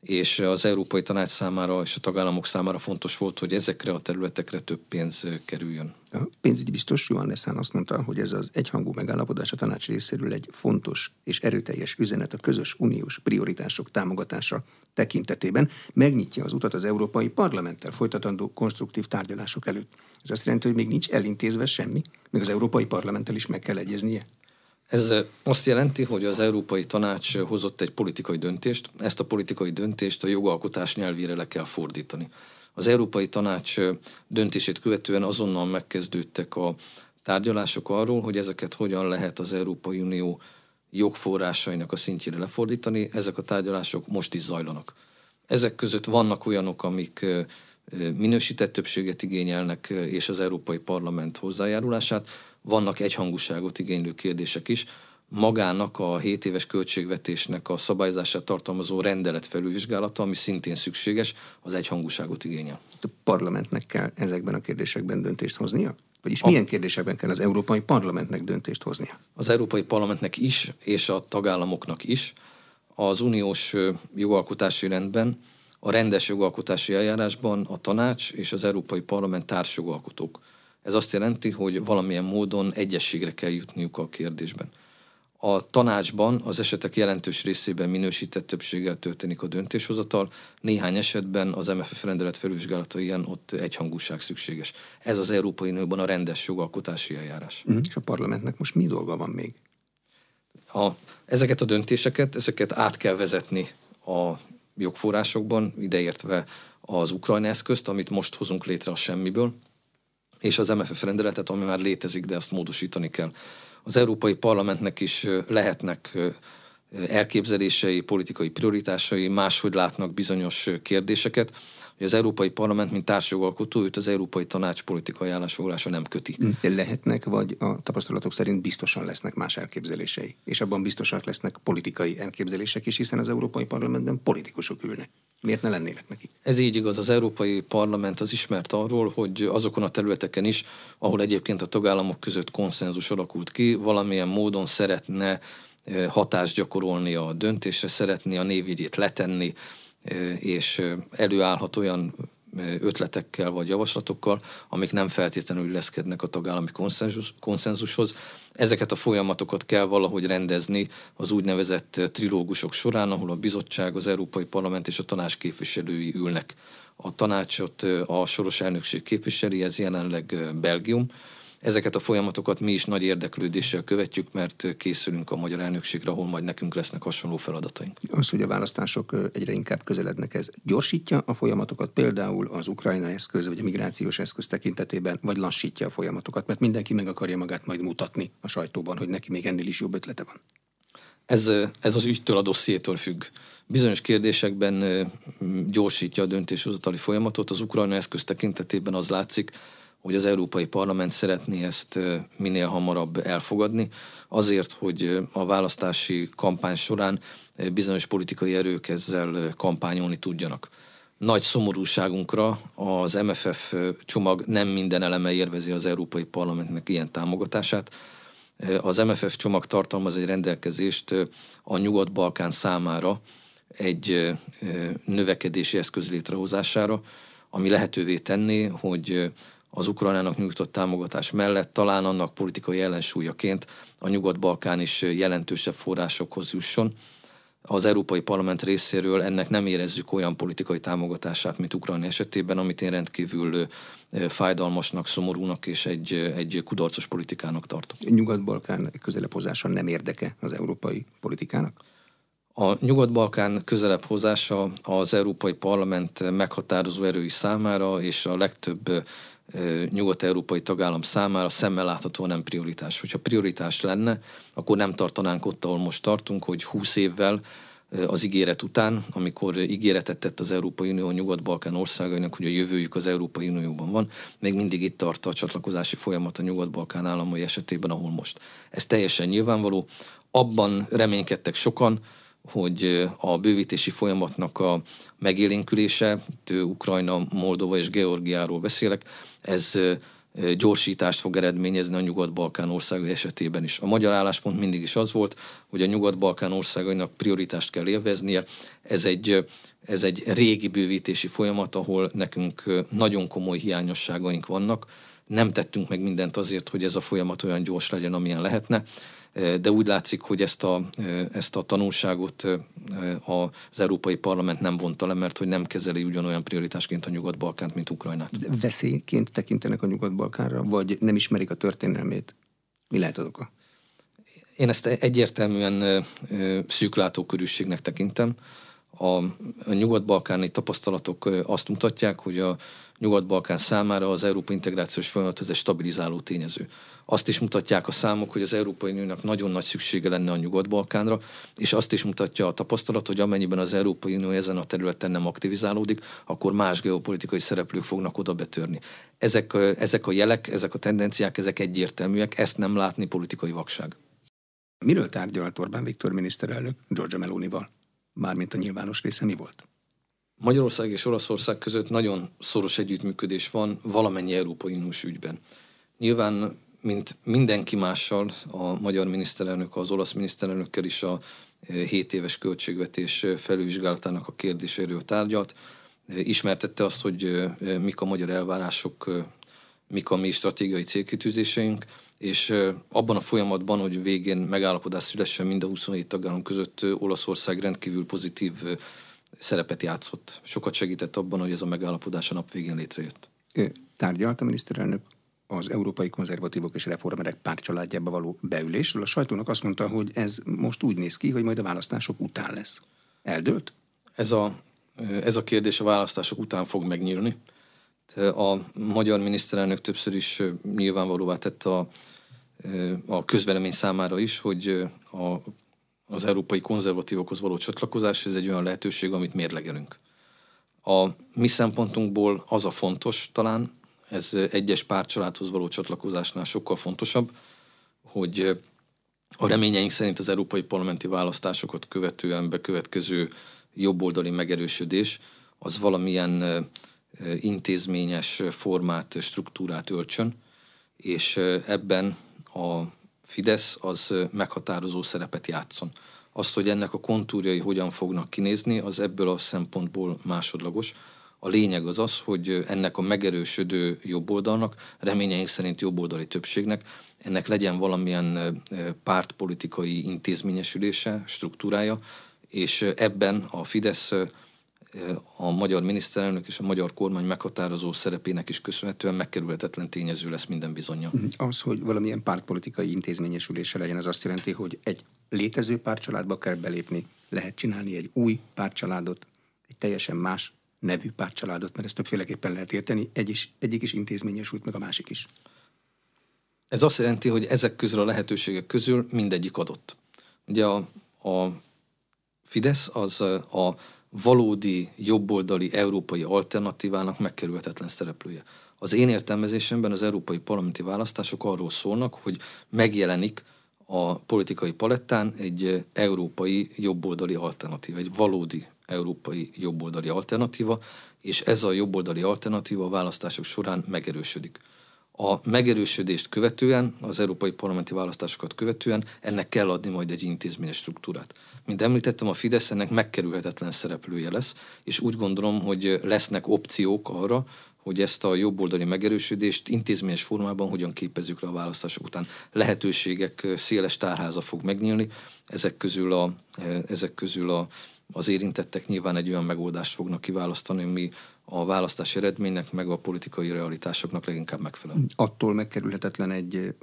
és az Európai Tanács számára és a tagállamok számára fontos volt, hogy ezekre a területekre több pénz kerüljön. A pénzügyi biztos Johannes Hahn azt mondta, hogy ez az egyhangú megállapodás a tanács részéről egy fontos és erőteljes üzenet a közös uniós prioritások támogatása tekintetében, megnyitja az utat az Európai Parlamenttel folytatandó konstruktív tárgyalások előtt. Ez azt jelenti, hogy még nincs elintézve semmi, még az Európai Parlamenttel is meg kell egyeznie. Ez azt jelenti, hogy az Európai Tanács hozott egy politikai döntést, ezt a politikai döntést a jogalkotás nyelvére le kell fordítani. Az Európai Tanács döntését követően azonnal megkezdődtek a tárgyalások arról, hogy ezeket hogyan lehet az Európai Unió jogforrásainak a szintjére lefordítani. Ezek a tárgyalások most is zajlanak. Ezek között vannak olyanok, amik minősített többséget igényelnek, és az Európai Parlament hozzájárulását. Vannak egyhangúságot igénylő kérdések is. Magának a 7 éves költségvetésnek a szabályzását tartalmazó rendelet felülvizsgálata, ami szintén szükséges, az egyhangúságot igényel. A parlamentnek kell ezekben a kérdésekben döntést hoznia? Vagyis milyen kérdésekben kell az Európai Parlamentnek döntést hoznia? Az Európai Parlamentnek is, és a tagállamoknak is. Az uniós jogalkotási rendben a rendes jogalkotási eljárásban a tanács és az Európai Parlament társjogalkotók. Ez azt jelenti, hogy valamilyen módon egyességre kell jutniuk a kérdésben. A tanácsban az esetek jelentős részében minősített többséggel történik a döntéshozatal, néhány esetben az MFF rendelet felvizsgálata ilyen, ott egyhangúság szükséges. Ez az Európai Unióban a rendes jogalkotási eljárás. Mm, és a parlamentnek most mi dolga van még? A, ezeket a döntéseket, ezeket át kell vezetni a jogforrásokban, ideértve az Ukrajna eszközt, amit most hozunk létre a semmiből, és az MFF rendeletet, ami már létezik, de azt módosítani kell. Az Európai Parlamentnek is lehetnek elképzelései, politikai prioritásai, máshogy látnak bizonyos kérdéseket, hogy az Európai Parlament, mint társjogalkotó, őt az Európai Tanács politikai állásfoglalása nem köti. De lehetnek, vagy a tapasztalatok szerint biztosan lesznek más elképzelései, és abban biztosan lesznek politikai elképzelések is, hiszen az Európai Parlamentben politikusok ülnek. Miért ne lennének nekik? Ez így igaz. Az Európai Parlament az ismert arról, hogy azokon a területeken is, ahol egyébként a tagállamok között konszenzus alakult ki, valamilyen módon szeretne eh, hatást gyakorolni a döntésre, szeretné a névjegyét letenni, és előállhat olyan ötletekkel vagy javaslatokkal, amik nem feltétlenül leszkednek a tagállami konszenzus, konszenzushoz. Ezeket a folyamatokat kell valahogy rendezni az úgynevezett trilógusok során, ahol a bizottság, az Európai Parlament és a tanács képviselői ülnek. A tanácsot a soros elnökség képviseli, ez jelenleg Belgium, Ezeket a folyamatokat mi is nagy érdeklődéssel követjük, mert készülünk a magyar elnökségre, ahol majd nekünk lesznek hasonló feladataink. Az, hogy a választások egyre inkább közelednek, ez gyorsítja a folyamatokat, például az Ukrajna eszköz vagy a migrációs eszköz tekintetében, vagy lassítja a folyamatokat, mert mindenki meg akarja magát majd mutatni a sajtóban, hogy neki még ennél is jobb ötlete van. Ez, ez az ügytől, a dossziétól függ. Bizonyos kérdésekben gyorsítja a döntéshozatali folyamatot. Az Ukrajna eszköz tekintetében az látszik, hogy az Európai Parlament szeretné ezt minél hamarabb elfogadni, azért, hogy a választási kampány során bizonyos politikai erők ezzel kampányolni tudjanak. Nagy szomorúságunkra az MFF csomag nem minden eleme érvezi az Európai Parlamentnek ilyen támogatását. Az MFF csomag tartalmaz egy rendelkezést a Nyugat-Balkán számára egy növekedési eszköz létrehozására, ami lehetővé tenné, hogy az Ukrajnának nyújtott támogatás mellett talán annak politikai ellensúlyaként a Nyugat-Balkán is jelentősebb forrásokhoz jusson. Az Európai Parlament részéről ennek nem érezzük olyan politikai támogatását, mint Ukrajna esetében, amit én rendkívül fájdalmasnak, szomorúnak és egy, egy kudarcos politikának tartok. Nyugat-Balkán közelebb hozása nem érdeke az európai politikának? A Nyugat-Balkán közelebb hozása az Európai Parlament meghatározó erői számára és a legtöbb nyugat-európai tagállam számára szemmel látható nem prioritás. Hogyha prioritás lenne, akkor nem tartanánk ott, ahol most tartunk, hogy 20 évvel az ígéret után, amikor ígéretet tett az Európai Unió a Nyugat-Balkán országainak, hogy a jövőjük az Európai Unióban van, még mindig itt tart a csatlakozási folyamat a Nyugat-Balkán államai esetében, ahol most. Ez teljesen nyilvánvaló. Abban reménykedtek sokan, hogy a bővítési folyamatnak a megélénkülése, Ukrajna, Moldova és Georgiáról beszélek, ez gyorsítást fog eredményezni a Nyugat-Balkán országai esetében is. A magyar álláspont mindig is az volt, hogy a Nyugat-Balkán országainak prioritást kell élveznie. Ez egy, ez egy régi bővítési folyamat, ahol nekünk nagyon komoly hiányosságaink vannak. Nem tettünk meg mindent azért, hogy ez a folyamat olyan gyors legyen, amilyen lehetne de úgy látszik, hogy ezt a, ezt a tanulságot az Európai Parlament nem vonta le, mert hogy nem kezeli ugyanolyan prioritásként a Nyugat-Balkánt, mint Ukrajnát. De veszélyként tekintenek a Nyugat-Balkánra, vagy nem ismerik a történelmét? Mi lehet az oka? Én ezt egyértelműen szűklátókörűségnek tekintem. A, a nyugat-balkáni tapasztalatok azt mutatják, hogy a Nyugat-Balkán számára az Európa integrációs folyamat ez egy stabilizáló tényező. Azt is mutatják a számok, hogy az Európai Uniónak nagyon nagy szüksége lenne a Nyugat-Balkánra, és azt is mutatja a tapasztalat, hogy amennyiben az Európai Unió ezen a területen nem aktivizálódik, akkor más geopolitikai szereplők fognak oda betörni. Ezek, ezek a jelek, ezek a tendenciák, ezek egyértelműek, ezt nem látni politikai vakság. Miről tárgyalt Orbán Viktor miniszterelnök Giorgia Melonival? Mármint a nyilvános része mi volt? Magyarország és Olaszország között nagyon szoros együttműködés van valamennyi Európai Uniós ügyben. Nyilván, mint mindenki mással, a magyar miniszterelnök, az olasz miniszterelnökkel is a 7 éves költségvetés felülvizsgálatának a kérdéséről tárgyalt. Ismertette azt, hogy mik a magyar elvárások, mik a mi stratégiai célkitűzéseink, és abban a folyamatban, hogy végén megállapodás szülessen mind a 27 tagállam között Olaszország rendkívül pozitív szerepet játszott. Sokat segített abban, hogy ez a megállapodás a nap végén létrejött. Ő tárgyalt a miniszterelnök az Európai Konzervatívok és Reformerek pártcsaládjába való beülésről. A sajtónak azt mondta, hogy ez most úgy néz ki, hogy majd a választások után lesz. Eldőlt? Ez a, ez a kérdés a választások után fog megnyílni. A magyar miniszterelnök többször is nyilvánvalóvá tette a, a közvelemény számára is, hogy a az európai konzervatívokhoz való csatlakozás, ez egy olyan lehetőség, amit mérlegelünk. A mi szempontunkból az a fontos talán, ez egyes pártcsaládhoz való csatlakozásnál sokkal fontosabb, hogy a reményeink szerint az európai parlamenti választásokat követően bekövetkező jobboldali megerősödés az valamilyen intézményes formát, struktúrát öltsön, és ebben a Fidesz az meghatározó szerepet játszon. Azt, hogy ennek a kontúrjai hogyan fognak kinézni, az ebből a szempontból másodlagos. A lényeg az az, hogy ennek a megerősödő jobboldalnak, reményeink szerint jobboldali többségnek, ennek legyen valamilyen pártpolitikai intézményesülése, struktúrája, és ebben a Fidesz a magyar miniszterelnök és a magyar kormány meghatározó szerepének is köszönhetően megkerülhetetlen tényező lesz minden bizonyja. Mhm. Az, hogy valamilyen pártpolitikai intézményesülése legyen, az azt jelenti, hogy egy létező pártcsaládba kell belépni, lehet csinálni egy új pártcsaládot, egy teljesen más nevű pártcsaládot, mert ezt többféleképpen lehet érteni, egy is, egyik is intézményesült, meg a másik is. Ez azt jelenti, hogy ezek közül a lehetőségek közül mindegyik adott. Ugye a, a Fidesz az a valódi jobboldali európai alternatívának megkerülhetetlen szereplője. Az én értelmezésemben az európai parlamenti választások arról szólnak, hogy megjelenik a politikai palettán egy európai jobboldali alternatíva, egy valódi európai jobboldali alternatíva, és ez a jobboldali alternatíva a választások során megerősödik a megerősödést követően, az európai parlamenti választásokat követően ennek kell adni majd egy intézményes struktúrát. Mint említettem, a Fidesz ennek megkerülhetetlen szereplője lesz, és úgy gondolom, hogy lesznek opciók arra, hogy ezt a jobboldali megerősödést intézményes formában hogyan képezzük le a választások után. Lehetőségek széles tárháza fog megnyílni, ezek közül, a, ezek közül a, az érintettek nyilván egy olyan megoldást fognak kiválasztani, ami a választási eredménynek, meg a politikai realitásoknak leginkább megfelel. Attól megkerülhetetlen egy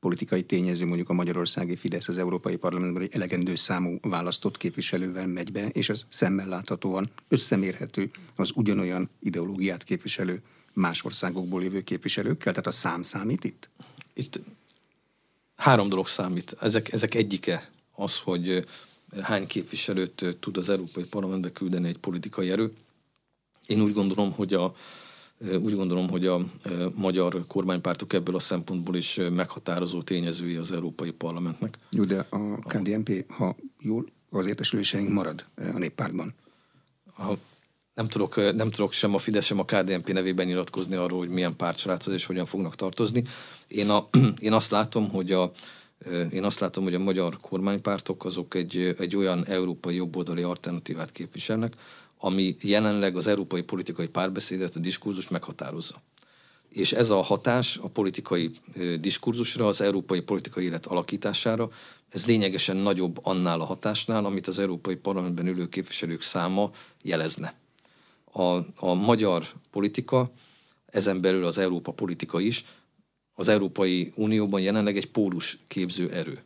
politikai tényező, mondjuk a magyarországi Fidesz az Európai Parlamentben egy elegendő számú választott képviselővel megy be, és ez szemmel láthatóan összemérhető az ugyanolyan ideológiát képviselő más országokból jövő képviselőkkel, tehát a szám számít itt? Itt három dolog számít. Ezek, ezek egyike az, hogy hány képviselőt tud az Európai Parlamentbe küldeni egy politikai erő. Én úgy gondolom, hogy a, úgy gondolom, hogy a magyar kormánypártok ebből a szempontból is meghatározó tényezői az Európai Parlamentnek. Jó, de a KDNP, ha jól, az értesüléseink marad a néppártban. A, nem tudok, nem tudok sem a Fidesz, sem a KDNP nevében nyilatkozni arról, hogy milyen pártcsaládhoz és hogyan fognak tartozni. Én, a, én azt látom, hogy a, én azt látom, hogy a magyar kormánypártok azok egy, egy olyan európai jobboldali alternatívát képviselnek, ami jelenleg az európai politikai párbeszédet, a diskurzust meghatározza. És ez a hatás a politikai diskurzusra, az európai politikai élet alakítására, ez lényegesen nagyobb annál a hatásnál, amit az Európai Parlamentben ülő képviselők száma jelezne. A, a magyar politika, ezen belül az Európa politika is, az Európai Unióban jelenleg egy pólus képző erő.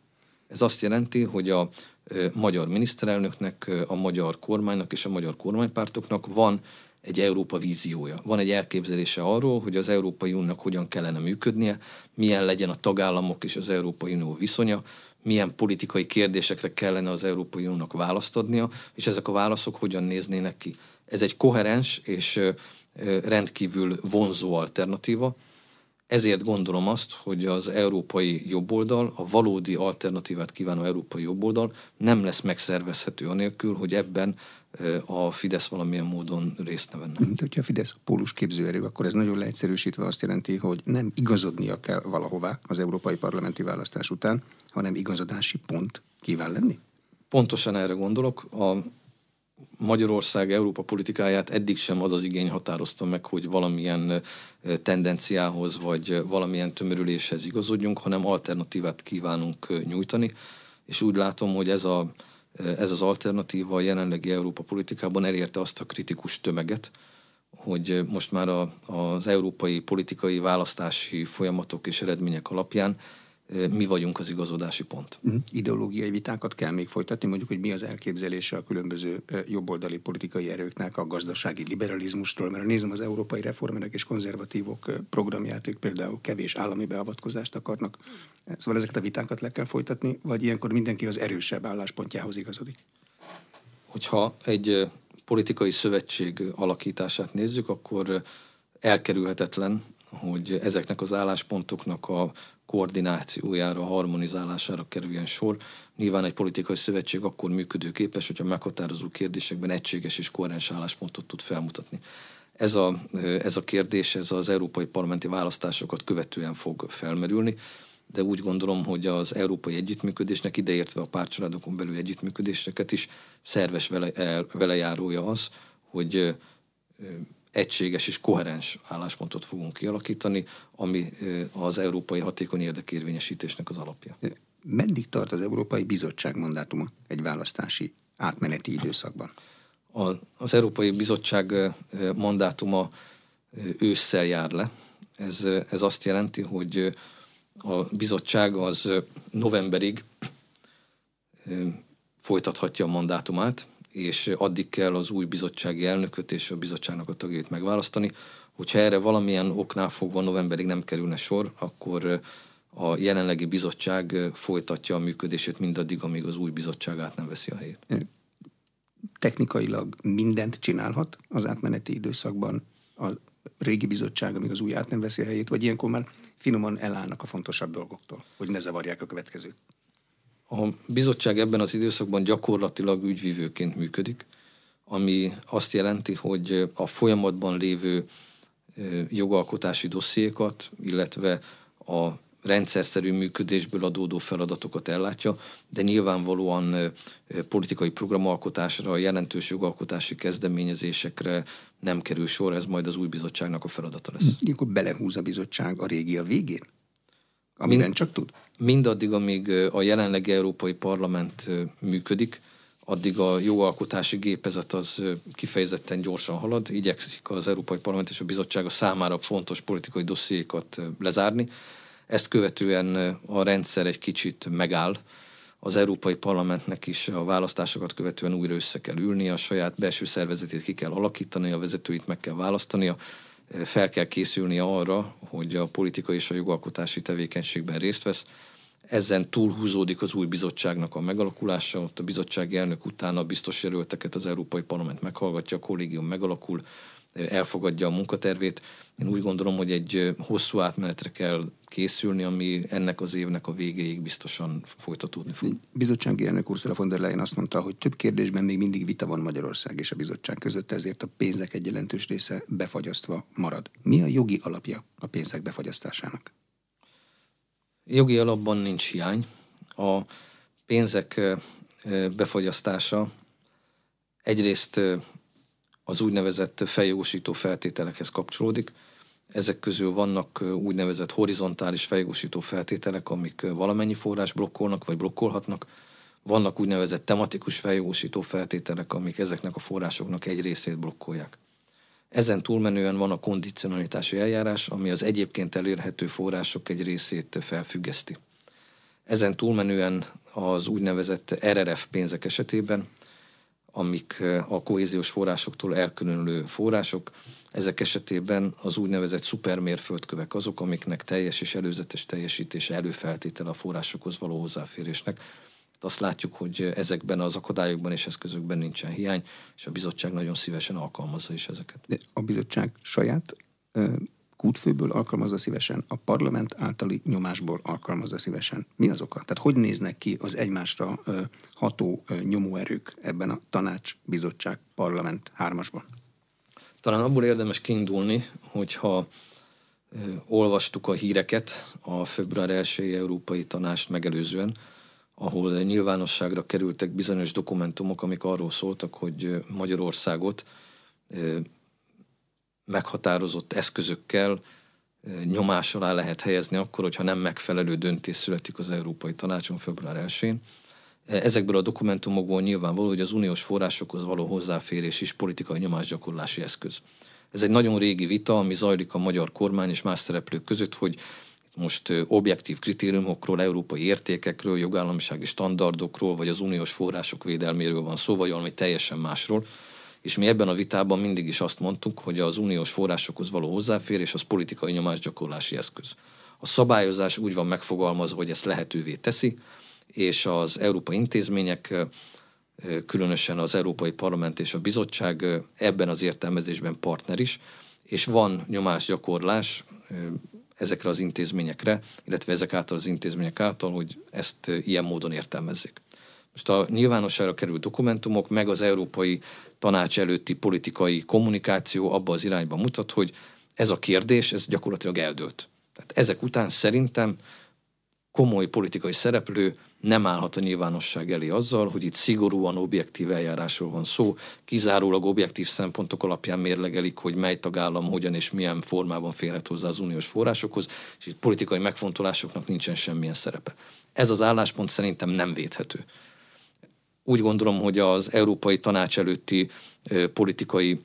Ez azt jelenti, hogy a magyar miniszterelnöknek, a magyar kormánynak és a magyar kormánypártoknak van egy Európa víziója. Van egy elképzelése arról, hogy az Európai Uniónak hogyan kellene működnie, milyen legyen a tagállamok és az Európai Unió viszonya, milyen politikai kérdésekre kellene az Európai Uniónak választ adnia, és ezek a válaszok hogyan néznének ki. Ez egy koherens és rendkívül vonzó alternatíva, ezért gondolom azt, hogy az európai jobboldal, a valódi alternatívát kívánó európai jobboldal nem lesz megszervezhető anélkül, hogy ebben a Fidesz valamilyen módon részt ne venne. De hogyha a Fidesz pólus képzőerő, akkor ez nagyon leegyszerűsítve azt jelenti, hogy nem igazodnia kell valahová az európai parlamenti választás után, hanem igazodási pont kíván lenni? Pontosan erre gondolok. A Magyarország Európa politikáját eddig sem az az igény határozta meg, hogy valamilyen tendenciához vagy valamilyen tömörüléshez igazodjunk, hanem alternatívát kívánunk nyújtani, és úgy látom, hogy ez, a, ez az alternatíva a jelenlegi Európa politikában elérte azt a kritikus tömeget, hogy most már a, az európai politikai választási folyamatok és eredmények alapján mi vagyunk az igazodási pont. Uh-huh. Ideológiai vitákat kell még folytatni, mondjuk, hogy mi az elképzelése a különböző jobboldali politikai erőknek a gazdasági liberalizmustól, mert nézem az európai reformerek és konzervatívok programját, ők például kevés állami beavatkozást akarnak. Szóval ezeket a vitákat le kell folytatni, vagy ilyenkor mindenki az erősebb álláspontjához igazodik? Hogyha egy politikai szövetség alakítását nézzük, akkor elkerülhetetlen, hogy ezeknek az álláspontoknak a koordinációjára, harmonizálására kerüljen sor. Nyilván egy politikai szövetség akkor működőképes, hogyha meghatározó kérdésekben egységes és koherens álláspontot tud felmutatni. Ez a, ez a kérdés, ez az európai parlamenti választásokat követően fog felmerülni, de úgy gondolom, hogy az európai együttműködésnek, ideértve a pártcsaládokon belül együttműködéseket is szerves vele, velejárója az, hogy egységes és koherens álláspontot fogunk kialakítani, ami az európai hatékony érdekérvényesítésnek az alapja. Meddig tart az Európai Bizottság mandátuma egy választási átmeneti időszakban? A, az Európai Bizottság mandátuma ősszel jár le. Ez, ez azt jelenti, hogy a bizottság az novemberig folytathatja a mandátumát, és addig kell az új bizottsági elnököt és a bizottságnak a tagjait megválasztani. Hogyha erre valamilyen oknál fogva novemberig nem kerülne sor, akkor a jelenlegi bizottság folytatja a működését mindaddig, amíg az új bizottság át nem veszi a helyét. Technikailag mindent csinálhat az átmeneti időszakban a régi bizottság, amíg az új át nem veszi a helyét, vagy ilyenkor már finoman elállnak a fontosabb dolgoktól, hogy ne zavarják a következőt. A bizottság ebben az időszakban gyakorlatilag ügyvívőként működik, ami azt jelenti, hogy a folyamatban lévő jogalkotási dossziékat, illetve a rendszerszerű működésből adódó feladatokat ellátja, de nyilvánvalóan politikai programalkotásra, jelentős jogalkotási kezdeményezésekre nem kerül sor, ez majd az új bizottságnak a feladata lesz. Ilyenkor belehúz a bizottság a régi a végén? amiben Mind, csak tud? Mindaddig, amíg a jelenlegi Európai Parlament működik, addig a jogalkotási gépezet az kifejezetten gyorsan halad, igyekszik az Európai Parlament és a Bizottság számára fontos politikai dossziékat lezárni. Ezt követően a rendszer egy kicsit megáll, az Európai Parlamentnek is a választásokat követően újra össze kell ülni, a saját belső szervezetét ki kell alakítani, a vezetőit meg kell választania, fel kell készülni arra, hogy a politikai és a jogalkotási tevékenységben részt vesz. Ezen túlhúzódik az új bizottságnak a megalakulása, ott a bizottsági elnök utána a biztos jelölteket az Európai Parlament meghallgatja, a kollégium megalakul, elfogadja a munkatervét. Én úgy gondolom, hogy egy hosszú átmenetre kell készülni, ami ennek az évnek a végéig biztosan folytatódni fog. Bizottsági elnök Ursula von der Leyen azt mondta, hogy több kérdésben még mindig vita van Magyarország és a bizottság között, ezért a pénzek egy jelentős része befagyasztva marad. Mi a jogi alapja a pénzek befagyasztásának? Jogi alapban nincs hiány. A pénzek befagyasztása egyrészt az úgynevezett feljósító feltételekhez kapcsolódik. Ezek közül vannak úgynevezett horizontális feljósító feltételek, amik valamennyi forrás blokkolnak, vagy blokkolhatnak. Vannak úgynevezett tematikus feljósító feltételek, amik ezeknek a forrásoknak egy részét blokkolják. Ezen túlmenően van a kondicionalitási eljárás, ami az egyébként elérhető források egy részét felfüggeszti. Ezen túlmenően az úgynevezett RRF pénzek esetében, amik a kohéziós forrásoktól elkülönülő források, ezek esetében az úgynevezett szupermérföldkövek azok, amiknek teljes és előzetes teljesítése előfeltétele a forrásokhoz való hozzáférésnek. Azt látjuk, hogy ezekben az akadályokban és eszközökben nincsen hiány, és a bizottság nagyon szívesen alkalmazza is ezeket. De a bizottság saját kútfőből alkalmazza szívesen, a parlament általi nyomásból alkalmazza szívesen. Mi az oka? Tehát hogy néznek ki az egymásra ható nyomóerők ebben a tanács, bizottság, parlament hármasban? Talán abból érdemes kiindulni, hogyha olvastuk a híreket a február 1 Európai Tanást megelőzően, ahol nyilvánosságra kerültek bizonyos dokumentumok, amik arról szóltak, hogy Magyarországot meghatározott eszközökkel nyomás alá lehet helyezni akkor, hogyha nem megfelelő döntés születik az Európai Tanácson február 1-én. Ezekből a dokumentumokból nyilvánvaló, hogy az uniós forrásokhoz való hozzáférés is politikai nyomásgyakorlási eszköz. Ez egy nagyon régi vita, ami zajlik a magyar kormány és más szereplők között, hogy most objektív kritériumokról, európai értékekről, jogállamisági standardokról, vagy az uniós források védelméről van szó, vagy valami teljesen másról. És mi ebben a vitában mindig is azt mondtuk, hogy az uniós forrásokhoz való hozzáférés az politikai nyomásgyakorlási eszköz. A szabályozás úgy van megfogalmazva, hogy ezt lehetővé teszi, és az európai intézmények, különösen az Európai Parlament és a Bizottság ebben az értelmezésben partner is, és van nyomásgyakorlás ezekre az intézményekre, illetve ezek által az intézmények által, hogy ezt ilyen módon értelmezzék. Most a nyilvánosságra került dokumentumok, meg az Európai Tanács előtti politikai kommunikáció abba az irányba mutat, hogy ez a kérdés, ez gyakorlatilag eldőlt. Tehát ezek után szerintem komoly politikai szereplő nem állhat a nyilvánosság elé azzal, hogy itt szigorúan objektív eljárásról van szó, kizárólag objektív szempontok alapján mérlegelik, hogy mely tagállam hogyan és milyen formában férhet hozzá az uniós forrásokhoz, és itt politikai megfontolásoknak nincsen semmilyen szerepe. Ez az álláspont szerintem nem védhető. Úgy gondolom, hogy az Európai Tanács előtti politikai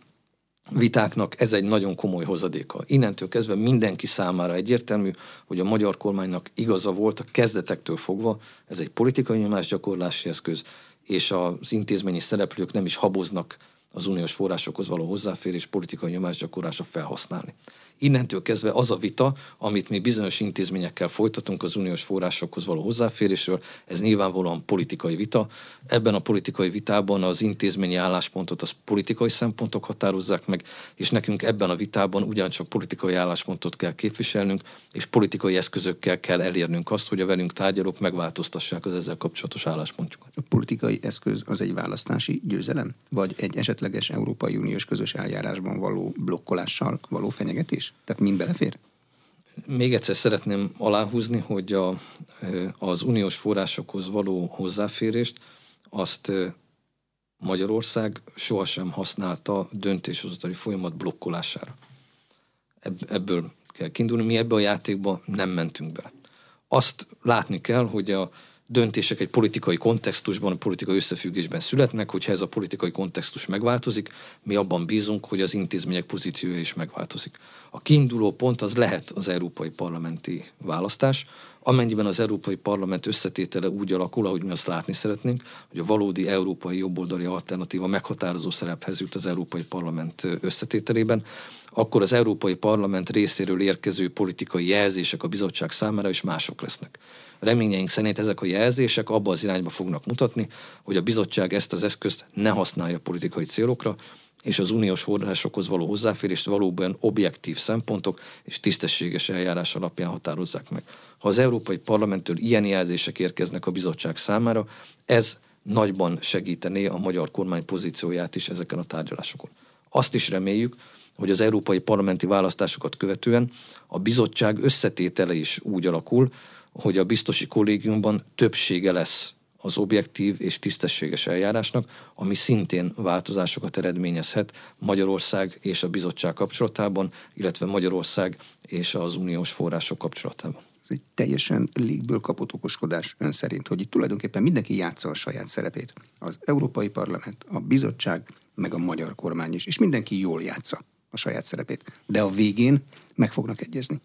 vitáknak ez egy nagyon komoly hozadéka. Innentől kezdve mindenki számára egyértelmű, hogy a magyar kormánynak igaza volt a kezdetektől fogva, ez egy politikai nyomásgyakorlási eszköz, és az intézményi szereplők nem is haboznak az uniós forrásokhoz való hozzáférés politikai nyomásgyakorlása felhasználni. Innentől kezdve az a vita, amit mi bizonyos intézményekkel folytatunk az uniós forrásokhoz való hozzáférésről, ez nyilvánvalóan politikai vita. Ebben a politikai vitában az intézményi álláspontot az politikai szempontok határozzák meg, és nekünk ebben a vitában ugyancsak politikai álláspontot kell képviselnünk, és politikai eszközökkel kell elérnünk azt, hogy a velünk tárgyalók megváltoztassák az ezzel kapcsolatos álláspontjukat. A politikai eszköz az egy választási győzelem? Vagy egy esetleges Európai Uniós közös eljárásban való blokkolással való fenyegetés? Tehát mind belefér? Még egyszer szeretném aláhúzni, hogy a, az uniós forrásokhoz való hozzáférést azt Magyarország sohasem használta döntéshozatali folyamat blokkolására. Ebből kell kiindulni. Mi ebbe a játékba nem mentünk bele. Azt látni kell, hogy a döntések egy politikai kontextusban, politikai összefüggésben születnek, hogyha ez a politikai kontextus megváltozik, mi abban bízunk, hogy az intézmények pozíciója is megváltozik. A kiinduló pont az lehet az európai parlamenti választás, amennyiben az Európai Parlament összetétele úgy alakul, ahogy mi azt látni szeretnénk, hogy a valódi európai jobboldali alternatíva meghatározó szerephez jut az Európai Parlament összetételében, akkor az Európai Parlament részéről érkező politikai jelzések a bizottság számára is mások lesznek. Reményeink szerint ezek a jelzések abba az irányba fognak mutatni, hogy a bizottság ezt az eszközt ne használja politikai célokra, és az uniós forrásokhoz való hozzáférést valóban objektív szempontok és tisztességes eljárás alapján határozzák meg. Ha az Európai Parlamenttől ilyen jelzések érkeznek a bizottság számára, ez nagyban segítené a magyar kormány pozícióját is ezeken a tárgyalásokon. Azt is reméljük, hogy az európai parlamenti választásokat követően a bizottság összetétele is úgy alakul, hogy a biztosi kollégiumban többsége lesz az objektív és tisztességes eljárásnak, ami szintén változásokat eredményezhet Magyarország és a bizottság kapcsolatában, illetve Magyarország és az uniós források kapcsolatában. Ez egy teljesen légből kapott okoskodás ön szerint, hogy itt tulajdonképpen mindenki játsza a saját szerepét. Az Európai Parlament, a bizottság, meg a magyar kormány is, és mindenki jól játsza a saját szerepét. De a végén meg fognak egyezni.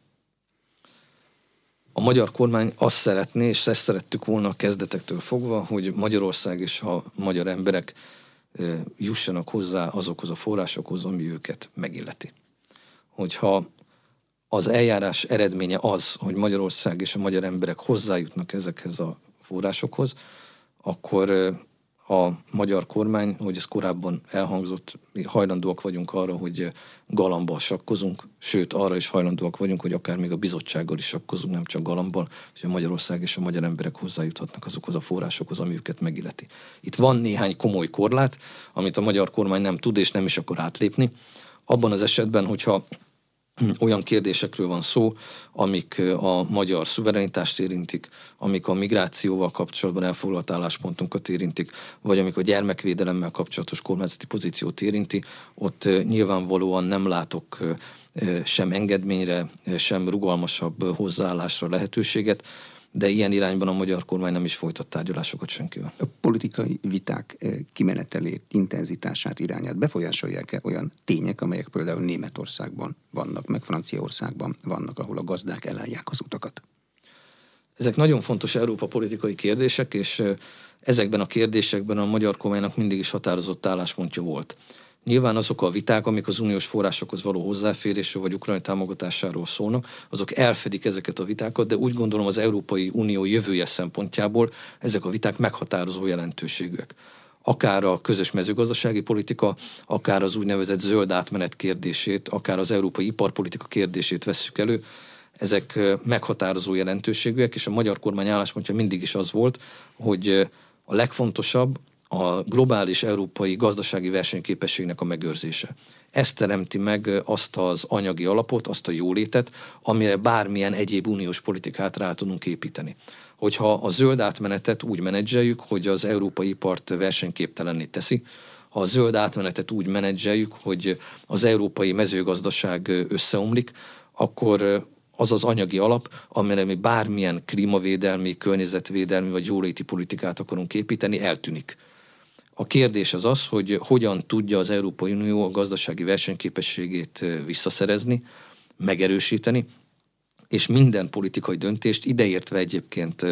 A magyar kormány azt szeretné, és ezt szerettük volna a kezdetektől fogva, hogy Magyarország és a magyar emberek jussanak hozzá azokhoz a forrásokhoz, ami őket megilleti. Hogyha az eljárás eredménye az, hogy Magyarország és a magyar emberek hozzájutnak ezekhez a forrásokhoz, akkor a magyar kormány, hogy ez korábban elhangzott, mi hajlandóak vagyunk arra, hogy galambal sakkozunk, sőt arra is hajlandóak vagyunk, hogy akár még a bizottsággal is sakkozunk, nem csak galambal, hogy a Magyarország és a magyar emberek hozzájuthatnak azokhoz a forrásokhoz, ami őket megilleti. Itt van néhány komoly korlát, amit a magyar kormány nem tud és nem is akar átlépni. Abban az esetben, hogyha olyan kérdésekről van szó, amik a magyar szuverenitást érintik, amik a migrációval kapcsolatban elfoglalt álláspontunkat érintik, vagy amik a gyermekvédelemmel kapcsolatos kormányzati pozíciót érinti, ott nyilvánvalóan nem látok sem engedményre, sem rugalmasabb hozzáállásra lehetőséget de ilyen irányban a magyar kormány nem is folytat tárgyalásokat senkivel. A politikai viták eh, kimenetelét, intenzitását, irányát befolyásolják-e olyan tények, amelyek például Németországban vannak, meg Franciaországban vannak, ahol a gazdák elállják az utakat? Ezek nagyon fontos Európa politikai kérdések, és eh, ezekben a kérdésekben a magyar kormánynak mindig is határozott álláspontja volt. Nyilván azok a viták, amik az uniós forrásokhoz való hozzáférésről vagy ukrajnai támogatásáról szólnak, azok elfedik ezeket a vitákat, de úgy gondolom az Európai Unió jövője szempontjából ezek a viták meghatározó jelentőségűek. Akár a közös mezőgazdasági politika, akár az úgynevezett zöld átmenet kérdését, akár az európai iparpolitika kérdését vesszük elő, ezek meghatározó jelentőségűek, és a magyar kormány álláspontja mindig is az volt, hogy a legfontosabb a globális európai gazdasági versenyképességnek a megőrzése. Ez teremti meg azt az anyagi alapot, azt a jólétet, amire bármilyen egyéb uniós politikát rá tudunk építeni. Hogyha a zöld átmenetet úgy menedzseljük, hogy az európai ipart versenyképtelenné teszi, ha a zöld átmenetet úgy menedzseljük, hogy az európai mezőgazdaság összeomlik, akkor az az anyagi alap, amire mi bármilyen klímavédelmi, környezetvédelmi vagy jóléti politikát akarunk építeni, eltűnik. A kérdés az az, hogy hogyan tudja az Európai Unió a gazdasági versenyképességét visszaszerezni, megerősíteni, és minden politikai döntést, ideértve egyébként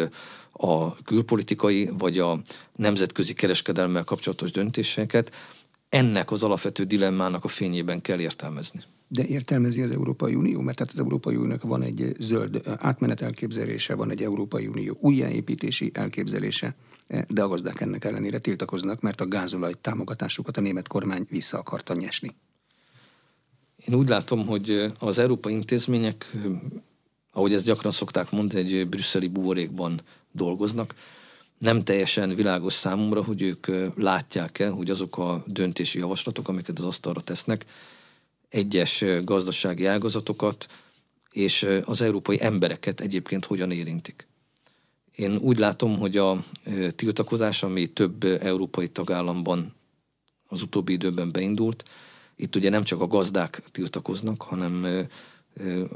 a külpolitikai vagy a nemzetközi kereskedelmmel kapcsolatos döntéseket, ennek az alapvető dilemmának a fényében kell értelmezni. De értelmezi az Európai Unió, mert tehát az Európai Uniónak van egy zöld átmenet elképzelése, van egy Európai Unió újjáépítési elképzelése, de a gazdák ennek ellenére tiltakoznak, mert a gázolaj támogatásukat a német kormány vissza akarta nyesni. Én úgy látom, hogy az európai intézmények, ahogy ezt gyakran szokták mondani, egy brüsszeli buborékban dolgoznak. Nem teljesen világos számomra, hogy ők látják-e, hogy azok a döntési javaslatok, amiket az asztalra tesznek, egyes gazdasági ágazatokat és az európai embereket egyébként hogyan érintik. Én úgy látom, hogy a tiltakozás, ami több európai tagállamban az utóbbi időben beindult, itt ugye nem csak a gazdák tiltakoznak, hanem,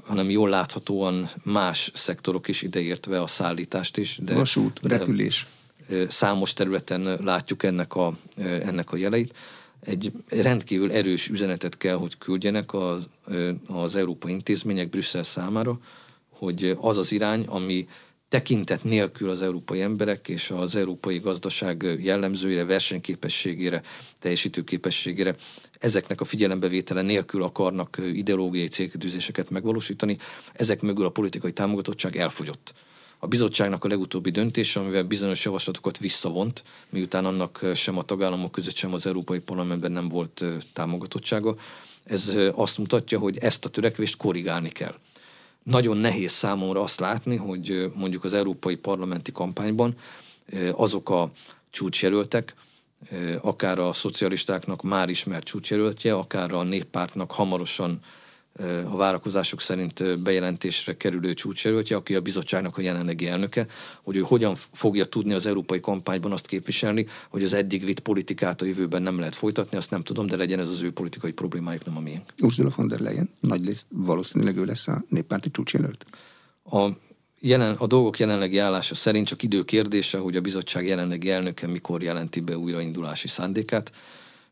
hanem jól láthatóan más szektorok is ideértve a szállítást is. De, Vasút, repülés. De számos területen látjuk ennek a, ennek a jeleit. Egy rendkívül erős üzenetet kell, hogy küldjenek az, az európai intézmények Brüsszel számára, hogy az az irány, ami tekintet nélkül az európai emberek és az európai gazdaság jellemzőire, versenyképességére, teljesítőképességére, ezeknek a figyelembevétele nélkül akarnak ideológiai célkitűzéseket megvalósítani, ezek mögül a politikai támogatottság elfogyott. A bizottságnak a legutóbbi döntése, amivel bizonyos javaslatokat visszavont, miután annak sem a tagállamok között, sem az Európai Parlamentben nem volt támogatottsága, ez azt mutatja, hogy ezt a törekvést korrigálni kell nagyon nehéz számomra azt látni, hogy mondjuk az európai parlamenti kampányban azok a csúcsjelöltek, akár a szocialistáknak már ismert csúcsjelöltje, akár a néppártnak hamarosan a várakozások szerint bejelentésre kerülő csúcsjelöltje, aki a bizottságnak a jelenlegi elnöke, hogy ő hogyan fogja tudni az európai kampányban azt képviselni, hogy az eddig vitt politikát a jövőben nem lehet folytatni, azt nem tudom, de legyen ez az ő politikai problémájuk, nem a miénk. Ursula von der Leyen, nagy lesz, valószínűleg ő lesz a néppárti csúcsjelölt. A jelen, a dolgok jelenlegi állása szerint csak idő kérdése, hogy a bizottság jelenlegi elnöke mikor jelenti be újraindulási szándékát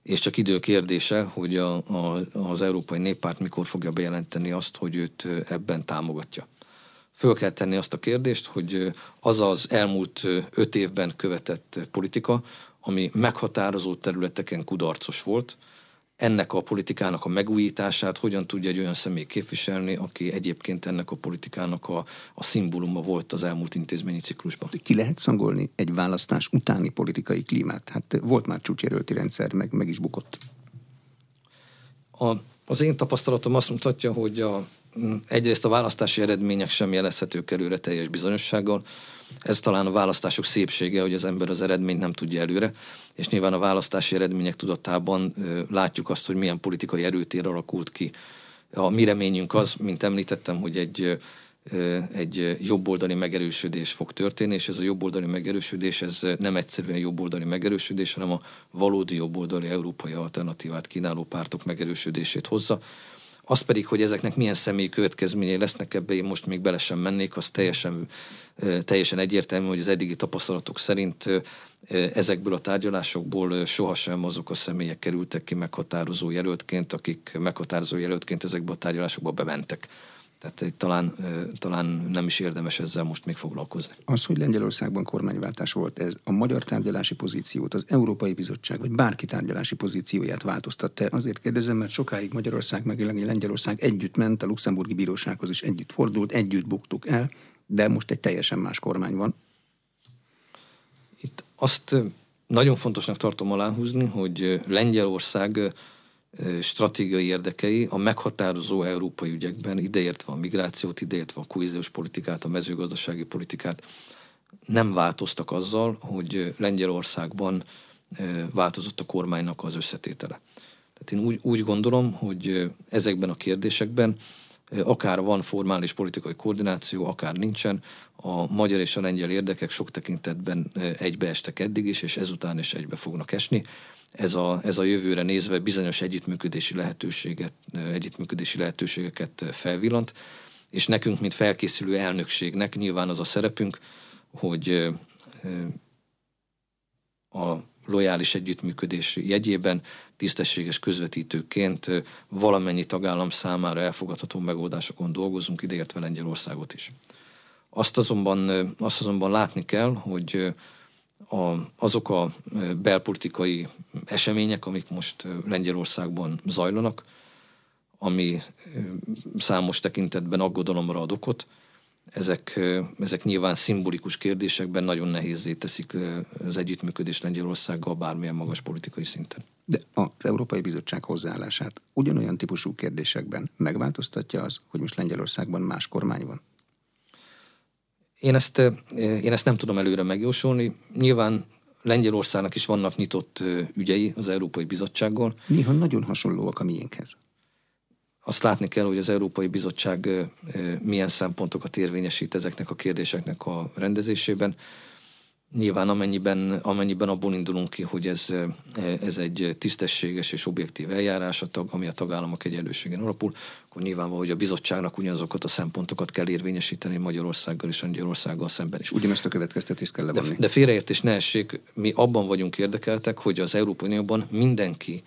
és csak idő kérdése, hogy a, a, az Európai Néppárt mikor fogja bejelenteni azt, hogy őt ebben támogatja. föl kell tenni azt a kérdést, hogy az az elmúlt öt évben követett politika, ami meghatározó területeken kudarcos volt, ennek a politikának a megújítását hogyan tudja egy olyan személy képviselni, aki egyébként ennek a politikának a, a szimbóluma volt az elmúlt intézményi ciklusban. Ki lehet szangolni egy választás utáni politikai klímát? Hát volt már csúcsérölti rendszer, meg, meg is bukott. A, az én tapasztalatom azt mutatja, hogy a, egyrészt a választási eredmények sem jelezhetők előre teljes bizonyossággal, ez talán a választások szépsége, hogy az ember az eredményt nem tudja előre, és nyilván a választási eredmények tudatában látjuk azt, hogy milyen politikai erőtér alakult ki. A mi reményünk az, mint említettem, hogy egy egy jobboldali megerősödés fog történni, és ez a jobboldali megerősödés, ez nem egyszerűen jobboldali megerősödés, hanem a valódi jobboldali európai alternatívát kínáló pártok megerősödését hozza. Az pedig, hogy ezeknek milyen személyi következményei lesznek ebbe, én most még bele sem mennék, az teljesen, teljesen egyértelmű, hogy az eddigi tapasztalatok szerint ezekből a tárgyalásokból sohasem azok a személyek kerültek ki meghatározó jelöltként, akik meghatározó jelöltként ezekbe a tárgyalásokba bementek. Tehát talán, talán nem is érdemes ezzel most még foglalkozni. Az, hogy Lengyelországban kormányváltás volt, ez a magyar tárgyalási pozíciót, az Európai Bizottság, vagy bárki tárgyalási pozícióját változtatta. Azért kérdezem, mert sokáig Magyarország meg Lengyelország együtt ment, a luxemburgi bírósághoz is együtt fordult, együtt buktuk el, de most egy teljesen más kormány van. Itt azt nagyon fontosnak tartom aláhúzni, hogy Lengyelország stratégiai érdekei a meghatározó európai ügyekben, ideértve a migrációt, ideértve a kohéziós politikát, a mezőgazdasági politikát, nem változtak azzal, hogy Lengyelországban változott a kormánynak az összetétele. Tehát én úgy, úgy gondolom, hogy ezekben a kérdésekben akár van formális politikai koordináció, akár nincsen, a magyar és a lengyel érdekek sok tekintetben egybeestek eddig is, és ezután is egybe fognak esni ez a, ez a jövőre nézve bizonyos együttműködési, lehetőséget, együttműködési lehetőségeket felvillant, és nekünk, mint felkészülő elnökségnek nyilván az a szerepünk, hogy a lojális együttműködés jegyében tisztességes közvetítőként valamennyi tagállam számára elfogadható megoldásokon dolgozunk, ideértve Lengyelországot is. Azt azonban, azt azonban látni kell, hogy a, azok a belpolitikai események, amik most Lengyelországban zajlanak, ami számos tekintetben aggodalomra ad okot, ezek, ezek nyilván szimbolikus kérdésekben nagyon nehézé teszik az együttműködés Lengyelországgal bármilyen magas politikai szinten. De az Európai Bizottság hozzáállását ugyanolyan típusú kérdésekben megváltoztatja az, hogy most Lengyelországban más kormány van? Én ezt, én ezt nem tudom előre megjósolni. Nyilván Lengyelországnak is vannak nyitott ügyei az Európai Bizottsággal. Néha nagyon hasonlóak a miénkhez. Azt látni kell, hogy az Európai Bizottság milyen szempontokat érvényesít ezeknek a kérdéseknek a rendezésében. Nyilván amennyiben, amennyiben abból indulunk ki, hogy ez, ez egy tisztességes és objektív eljárás, ami a tagállamok egyenlőségen alapul, akkor nyilvánvaló, hogy a bizottságnak ugyanazokat a szempontokat kell érvényesíteni Magyarországgal és Angyalországgal szemben is. Ugyanezt a következtetést kell levonni. De, de félreértés ne essék, mi abban vagyunk érdekeltek, hogy az Európai Unióban mindenki,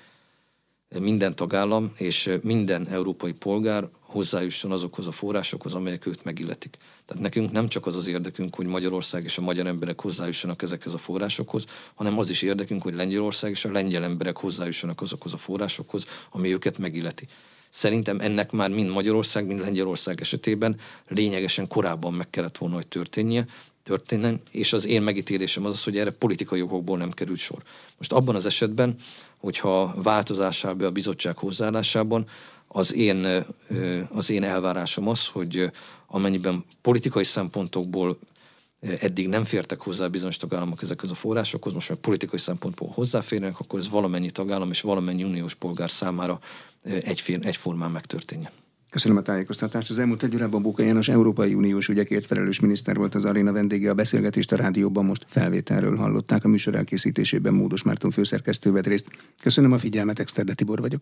minden tagállam és minden európai polgár hozzájusson azokhoz a forrásokhoz, amelyek őt megilletik. Tehát nekünk nem csak az az érdekünk, hogy Magyarország és a magyar emberek hozzájussanak ezekhez a forrásokhoz, hanem az is érdekünk, hogy Lengyelország és a lengyel emberek hozzájussanak azokhoz a forrásokhoz, ami őket megilleti. Szerintem ennek már mind Magyarország, mind Lengyelország esetében lényegesen korábban meg kellett volna, hogy történnie, történjen, és az én megítélésem az, az, hogy erre politikai jogokból nem került sor. Most abban az esetben, hogyha változásába a bizottság hozzáállásában, az én, az én elvárásom az, hogy amennyiben politikai szempontokból eddig nem fértek hozzá bizonyos tagállamok ezekhez a forrásokhoz, most már politikai szempontból hozzáférnek, akkor ez valamennyi tagállam és valamennyi uniós polgár számára egyfér, egyformán megtörténjen. Köszönöm a tájékoztatást. Az elmúlt egy órában Bóka János Európai Uniós ügyekért felelős miniszter volt az aréna vendége. A beszélgetést a rádióban most felvételről hallották. A műsor elkészítésében Módos Márton főszerkesztő vett részt. Köszönöm a figyelmet, Exterde Tibor vagyok.